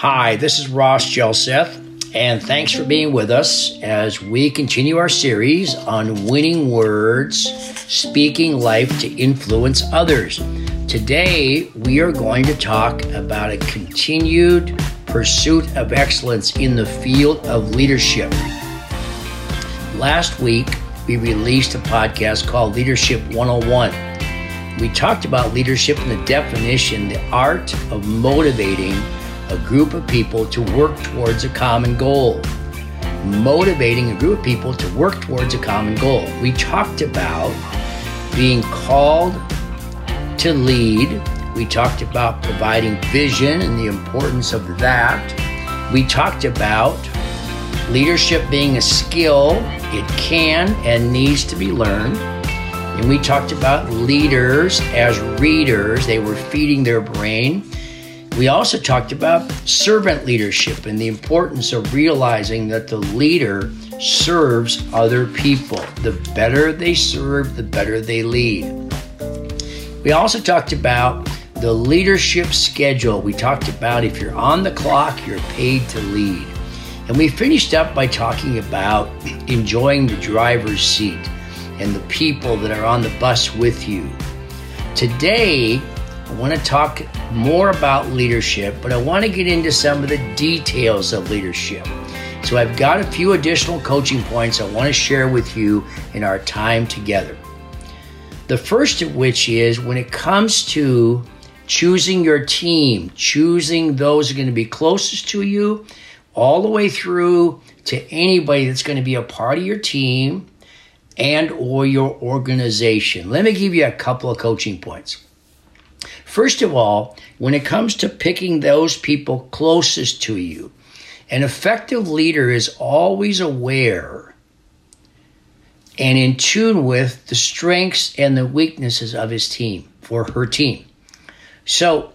Hi, this is Ross Jelseth, and thanks for being with us as we continue our series on winning words, speaking life to influence others. Today, we are going to talk about a continued pursuit of excellence in the field of leadership. Last week, we released a podcast called Leadership 101. We talked about leadership and the definition, the art of motivating a group of people to work towards a common goal. Motivating a group of people to work towards a common goal. We talked about being called to lead. We talked about providing vision and the importance of that. We talked about leadership being a skill, it can and needs to be learned. And we talked about leaders as readers, they were feeding their brain. We also talked about servant leadership and the importance of realizing that the leader serves other people. The better they serve, the better they lead. We also talked about the leadership schedule. We talked about if you're on the clock, you're paid to lead. And we finished up by talking about enjoying the driver's seat and the people that are on the bus with you. Today, I want to talk more about leadership, but I want to get into some of the details of leadership. So I've got a few additional coaching points I want to share with you in our time together. The first of which is when it comes to choosing your team, choosing those who are going to be closest to you, all the way through to anybody that's going to be a part of your team and or your organization. Let me give you a couple of coaching points. First of all, when it comes to picking those people closest to you, an effective leader is always aware and in tune with the strengths and the weaknesses of his team or her team. So,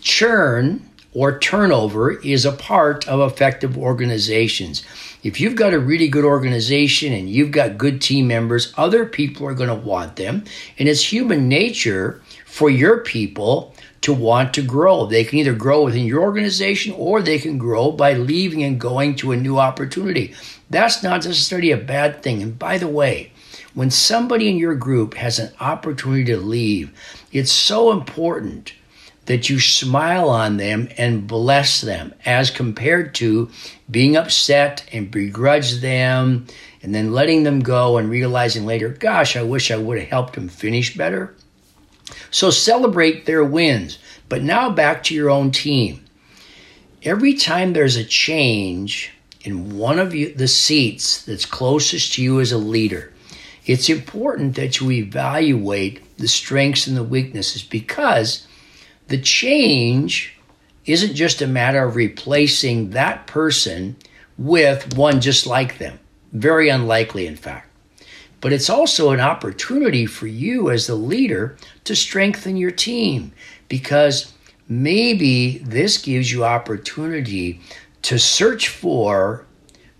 churn or turnover is a part of effective organizations. If you've got a really good organization and you've got good team members, other people are going to want them. And it's human nature for your people to want to grow. They can either grow within your organization or they can grow by leaving and going to a new opportunity. That's not necessarily a bad thing. And by the way, when somebody in your group has an opportunity to leave, it's so important that you smile on them and bless them as compared to being upset and begrudge them and then letting them go and realizing later, gosh, I wish I would have helped them finish better. So celebrate their wins. But now back to your own team. Every time there's a change in one of you, the seats that's closest to you as a leader, it's important that you evaluate the strengths and the weaknesses because the change isn't just a matter of replacing that person with one just like them. Very unlikely, in fact but it's also an opportunity for you as the leader to strengthen your team because maybe this gives you opportunity to search for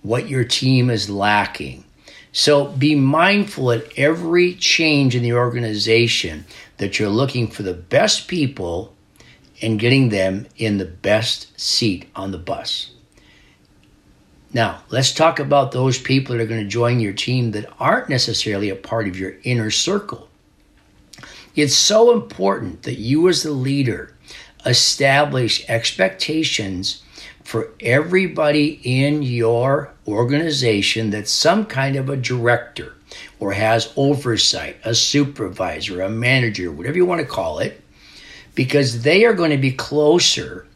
what your team is lacking. So be mindful at every change in the organization that you're looking for the best people and getting them in the best seat on the bus. Now, let's talk about those people that are going to join your team that aren't necessarily a part of your inner circle. It's so important that you, as the leader, establish expectations for everybody in your organization that's some kind of a director or has oversight, a supervisor, a manager, whatever you want to call it, because they are going to be closer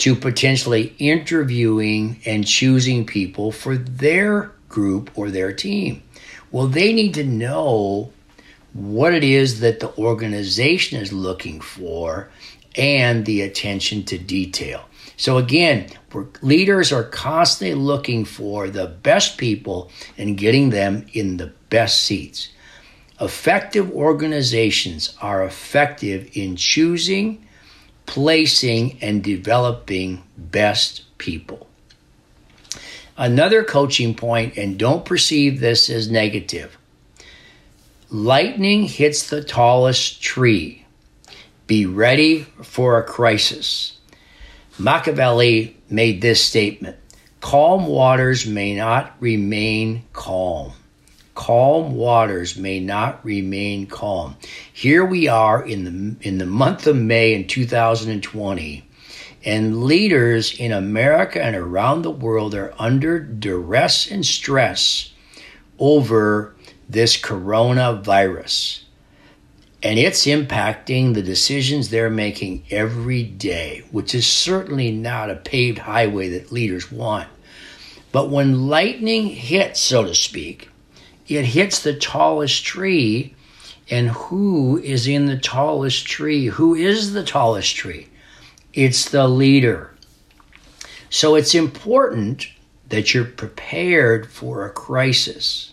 to potentially interviewing and choosing people for their group or their team. Well, they need to know what it is that the organization is looking for and the attention to detail. So, again, leaders are constantly looking for the best people and getting them in the best seats. Effective organizations are effective in choosing placing and developing best people. Another coaching point, and don't perceive this as negative lightning hits the tallest tree. Be ready for a crisis. Machiavelli made this statement Calm waters may not remain calm. Calm waters may not remain calm. Here we are in the, in the month of May in 2020, and leaders in America and around the world are under duress and stress over this coronavirus. And it's impacting the decisions they're making every day, which is certainly not a paved highway that leaders want. But when lightning hits, so to speak, it hits the tallest tree. And who is in the tallest tree? Who is the tallest tree? It's the leader. So it's important that you're prepared for a crisis.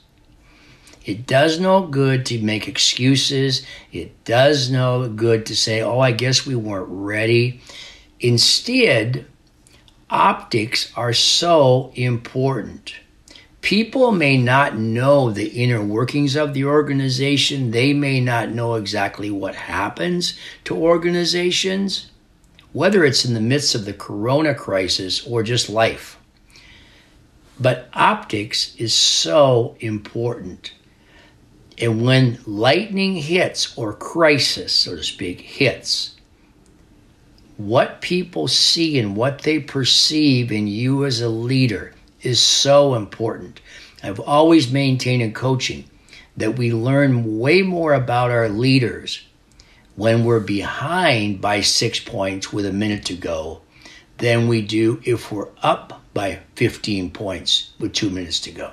It does no good to make excuses. It does no good to say, oh, I guess we weren't ready. Instead, optics are so important. People may not know the inner workings of the organization. They may not know exactly what happens to organizations, whether it's in the midst of the corona crisis or just life. But optics is so important. And when lightning hits, or crisis, so to speak, hits, what people see and what they perceive in you as a leader is so important. I've always maintained in coaching that we learn way more about our leaders when we're behind by six points with a minute to go than we do if we're up by 15 points with two minutes to go.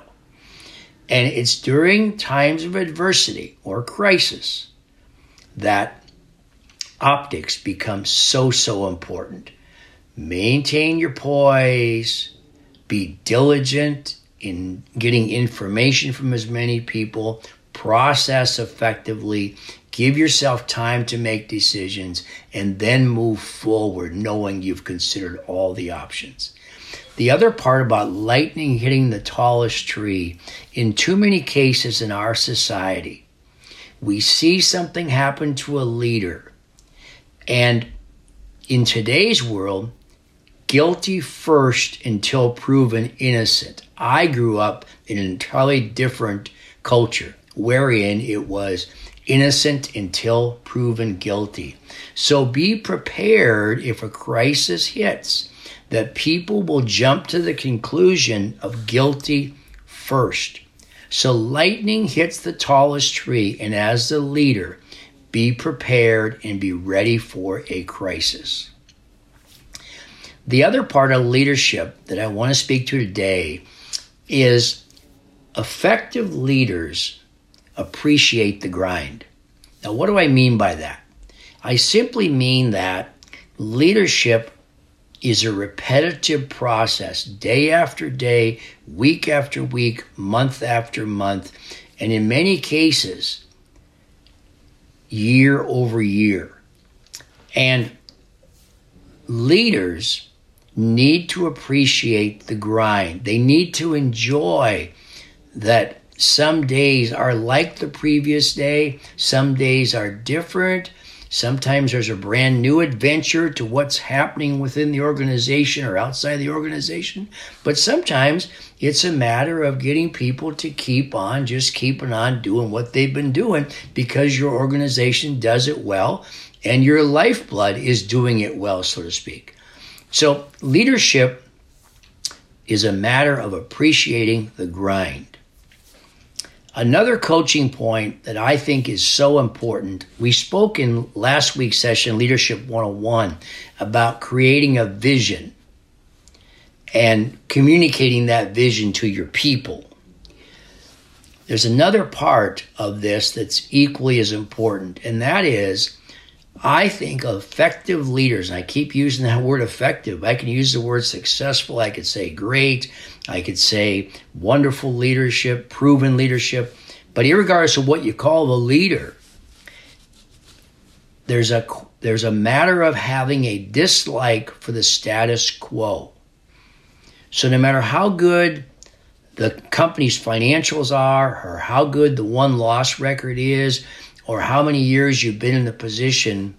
And it's during times of adversity or crisis that optics become so, so important. Maintain your poise, be diligent in getting information from as many people, process effectively, give yourself time to make decisions, and then move forward knowing you've considered all the options. The other part about lightning hitting the tallest tree, in too many cases in our society, we see something happen to a leader. And in today's world, guilty first until proven innocent. I grew up in an entirely different culture wherein it was innocent until proven guilty. So be prepared if a crisis hits that people will jump to the conclusion of guilty first. So lightning hits the tallest tree, and as the leader, be prepared and be ready for a crisis. The other part of leadership that I want to speak to today is effective leaders appreciate the grind. Now, what do I mean by that? I simply mean that leadership is a repetitive process, day after day, week after week, month after month, and in many cases, year over year. And leaders need to appreciate the grind. They need to enjoy that some days are like the previous day, some days are different, Sometimes there's a brand new adventure to what's happening within the organization or outside the organization. But sometimes it's a matter of getting people to keep on, just keeping on doing what they've been doing because your organization does it well and your lifeblood is doing it well, so to speak. So leadership is a matter of appreciating the grind. Another coaching point that I think is so important, we spoke in last week's session, Leadership 101, about creating a vision and communicating that vision to your people. There's another part of this that's equally as important, and that is I think effective leaders, I keep using that word effective. I can use the word successful. I could say great. I could say wonderful leadership, proven leadership. But regardless of what you call the leader, there's a there's a matter of having a dislike for the status quo. So no matter how good the company's financials are, or how good the won loss record is, or how many years you've been in the position,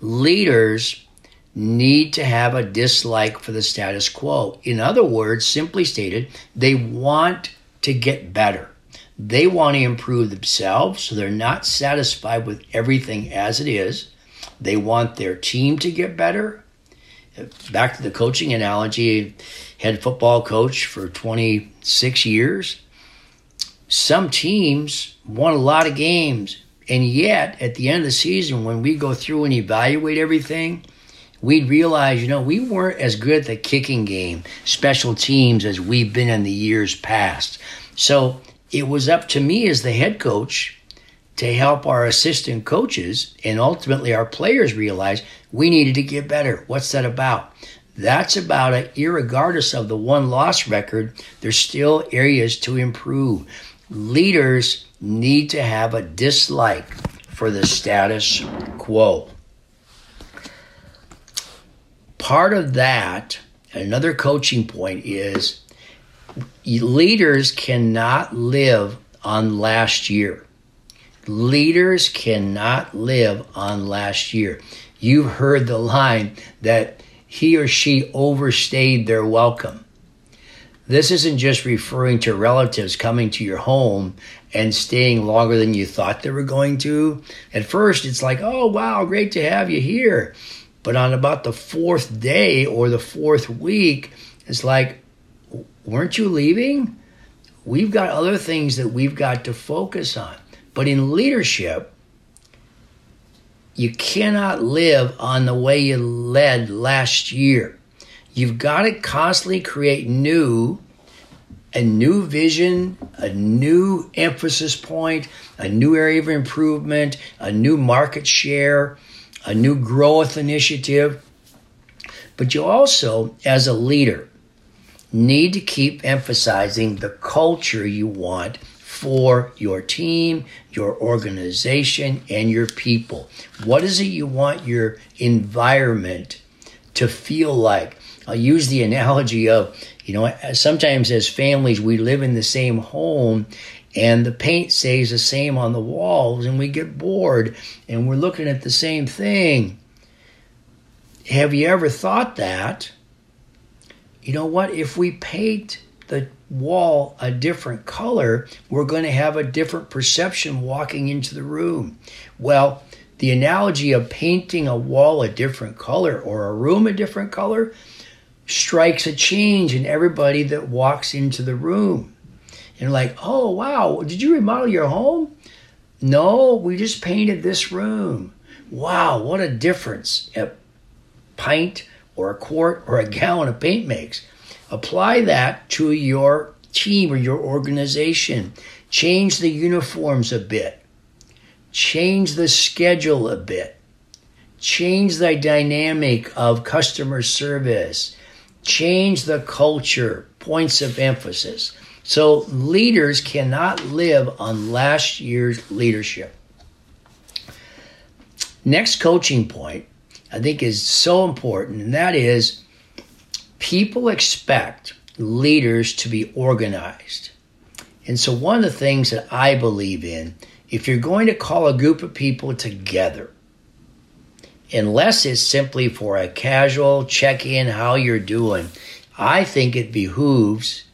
leaders need to have a dislike for the status quo. In other words, simply stated, they want to get better. They want to improve themselves, so they're not satisfied with everything as it is. They want their team to get better. Back to the coaching analogy, head football coach for 26 years. Some teams won a lot of games, and yet at the end of the season, when we go through and evaluate everything, we'd realize, you know, we weren't as good at the kicking game, special teams, as we've been in the years past. So it was up to me as the head coach to help our assistant coaches and ultimately our players realize we needed to get better. What's that about? That's about it, regardless of the won loss record, there's still areas to improve. Leaders need to have a dislike for the status quo. Part of that, another coaching point is leaders cannot live on last year. Leaders cannot live on last year. You've heard the line that he or she overstayed their welcome. This isn't just referring to relatives coming to your home and staying longer than you thought they were going to. At first, it's like, oh, wow, great to have you here. But on about the fourth day or the fourth week, it's like, weren't you leaving? We've got other things that we've got to focus on. But in leadership, you cannot live on the way you led last year. You've got to constantly create new, a new vision, a new emphasis point, a new area of improvement, a new market share, a new growth initiative. But you also, as a leader, need to keep emphasizing the culture you want for your team, your organization, and your people. What is it you want your environment to feel like? I'll use the analogy of, you know, sometimes as families, we live in the same home and the paint stays the same on the walls and we get bored and we're looking at the same thing. Have you ever thought that? you know what? If we paint the wall a different color, we're going to have a different perception walking into the room. Well, the analogy of painting a wall a different color or a room a different color strikes a change in everybody that walks into the room. And like, oh, wow, did you remodel your home? No, we just painted this room. Wow, what a difference a pint or a quart or a gallon of paint makes. Apply that to your team or your organization. Change the uniforms a bit. Change the schedule a bit. Change the dynamic of customer service. Change the culture, points of emphasis. So leaders cannot live on last year's leadership. Next coaching point I think is so important, and that is people expect leaders to be organized. And so, one of the things that I believe in, if you're going to call a group of people together, unless it's simply for a casual check in how you're doing, I think it behooves,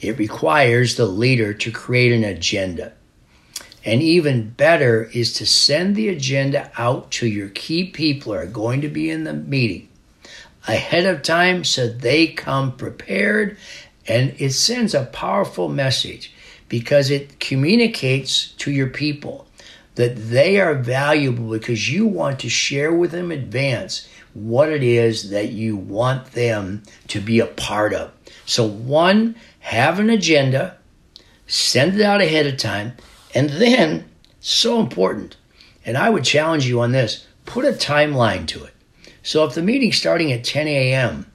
it requires the leader to create an agenda. And even better is to send the agenda out to your key people who are going to be in the meeting ahead of time so they come prepared. And it sends a powerful message because it communicates to your people that they are valuable because you want to share with them in advance what it is that you want them to be a part of. So, one, have an agenda, send it out ahead of time, and then, so important, and I would challenge you on this put a timeline to it. So if the meeting's starting at 10 a.m.,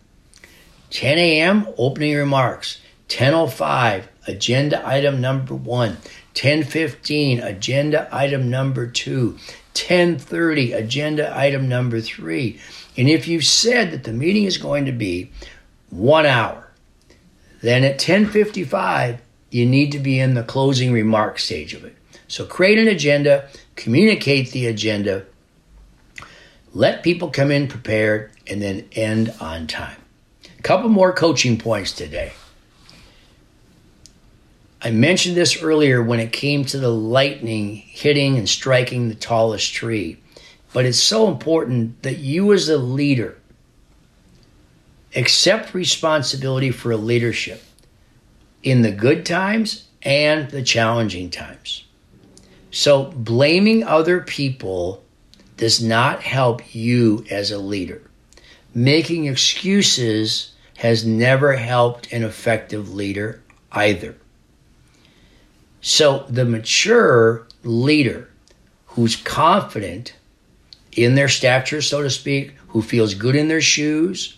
10 a.m., opening remarks, 10.05, agenda item number one, 10.15, agenda item number two, 10.30, agenda item number three. And if you've said that the meeting is going to be one hour, then at 10.55, you need to be in the closing remark stage of it. So create an agenda, communicate the agenda, let people come in prepared, and then end on time. A couple more coaching points today. I mentioned this earlier when it came to the lightning hitting and striking the tallest tree, but it's so important that you, as a leader, accept responsibility for leadership in the good times and the challenging times. So, blaming other people does not help you as a leader. Making excuses has never helped an effective leader either. So, the mature leader who's confident in their stature, so to speak, who feels good in their shoes,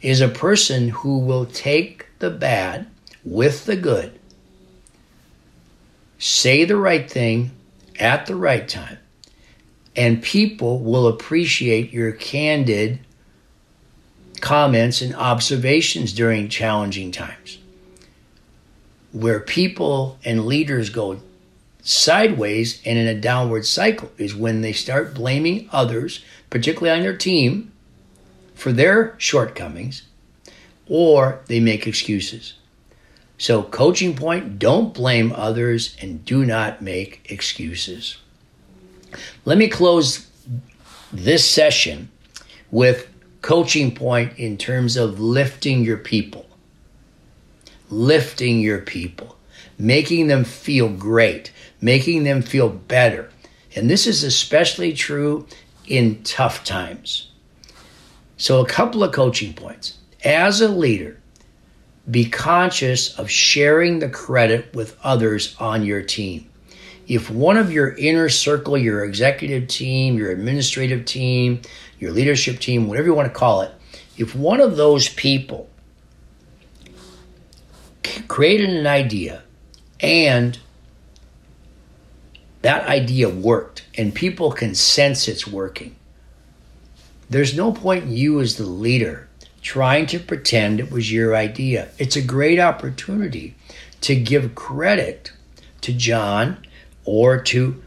is a person who will take the bad with the good, say the right thing at the right time, and people will appreciate your candid comments and observations during challenging times. Where people and leaders go sideways and in a downward cycle is when they start blaming others, particularly on their team, for their shortcomings, or they make excuses. So, coaching point don't blame others and do not make excuses. Let me close this session with coaching point in terms of lifting your people. Lifting your people, making them feel great, making them feel better. And this is especially true in tough times. So, a couple of coaching points. As a leader, be conscious of sharing the credit with others on your team. If one of your inner circle, your executive team, your administrative team, your leadership team, whatever you want to call it, if one of those people created an idea and that idea worked and people can sense it's working, there's no point in you as the leader trying to pretend it was your idea. It's a great opportunity to give credit to John or to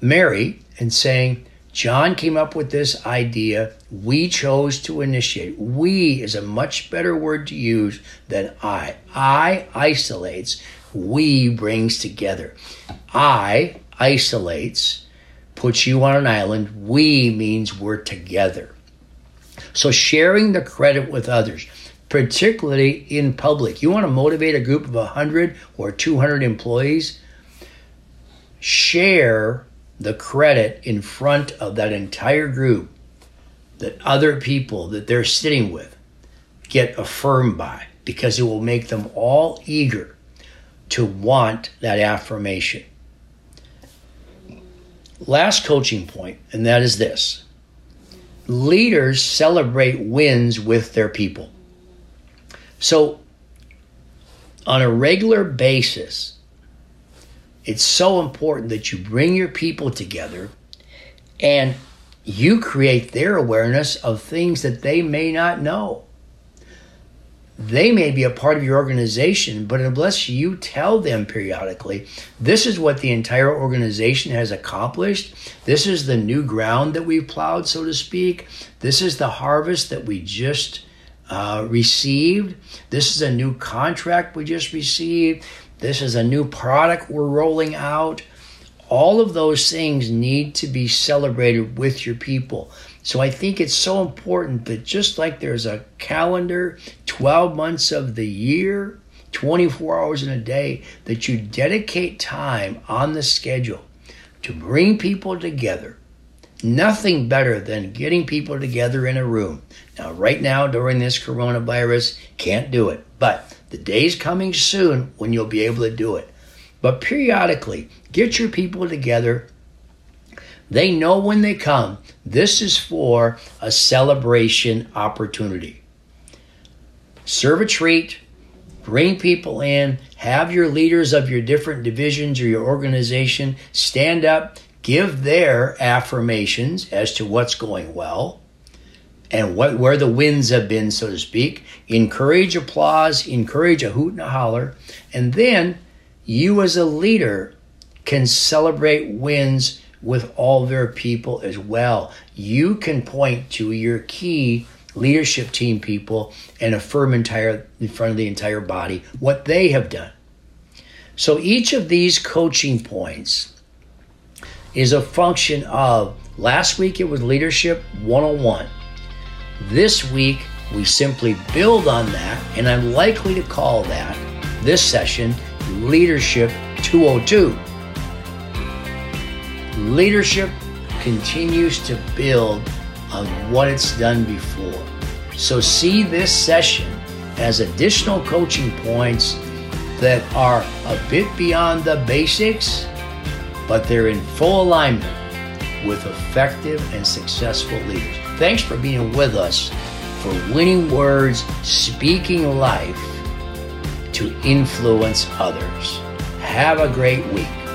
Mary and saying, John came up with this idea. We chose to initiate. We is a much better word to use than I. I isolates. We brings together. I isolates puts you on an island. We means we're together. So sharing the credit with others, particularly in public. You want to motivate a group of 100 or 200 employees? Share the credit in front of that entire group that other people that they're sitting with get affirmed by because it will make them all eager to want that affirmation. Last coaching point, and that is this leaders celebrate wins with their people. So, on a regular basis, it's so important that you bring your people together and you create their awareness of things that they may not know. They may be a part of your organization, but unless you tell them periodically, this is what the entire organization has accomplished, this is the new ground that we've plowed, so to speak, this is the harvest that we just uh, received, this is a new contract we just received, this is a new product we're rolling out. All of those things need to be celebrated with your people. So I think it's so important that just like there's a calendar, 12 months of the year, 24 hours in a day, that you dedicate time on the schedule to bring people together. Nothing better than getting people together in a room. Now, right now, during this coronavirus, can't do it. But the day's coming soon when you'll be able to do it. But periodically, get your people together. They know when they come, this is for a celebration opportunity. Serve a treat, bring people in, have your leaders of your different divisions or your organization stand up, give their affirmations as to what's going well and what where the wins have been, so to speak. Encourage applause, encourage a hoot and a holler, and then you as a leader can celebrate wins with all their people as well. You can point to your key leadership team people and affirm entire in front of the entire body what they have done. So each of these coaching points is a function of last week it was leadership 101. This week we simply build on that and I'm likely to call that this session leadership 202. Leadership continues to build on what it's done before. So see this session as additional coaching points that are a bit beyond the basics, but they're in full alignment with effective and successful leaders. Thanks for being with us for Winning Words, Speaking Life to Influence Others. Have a great week.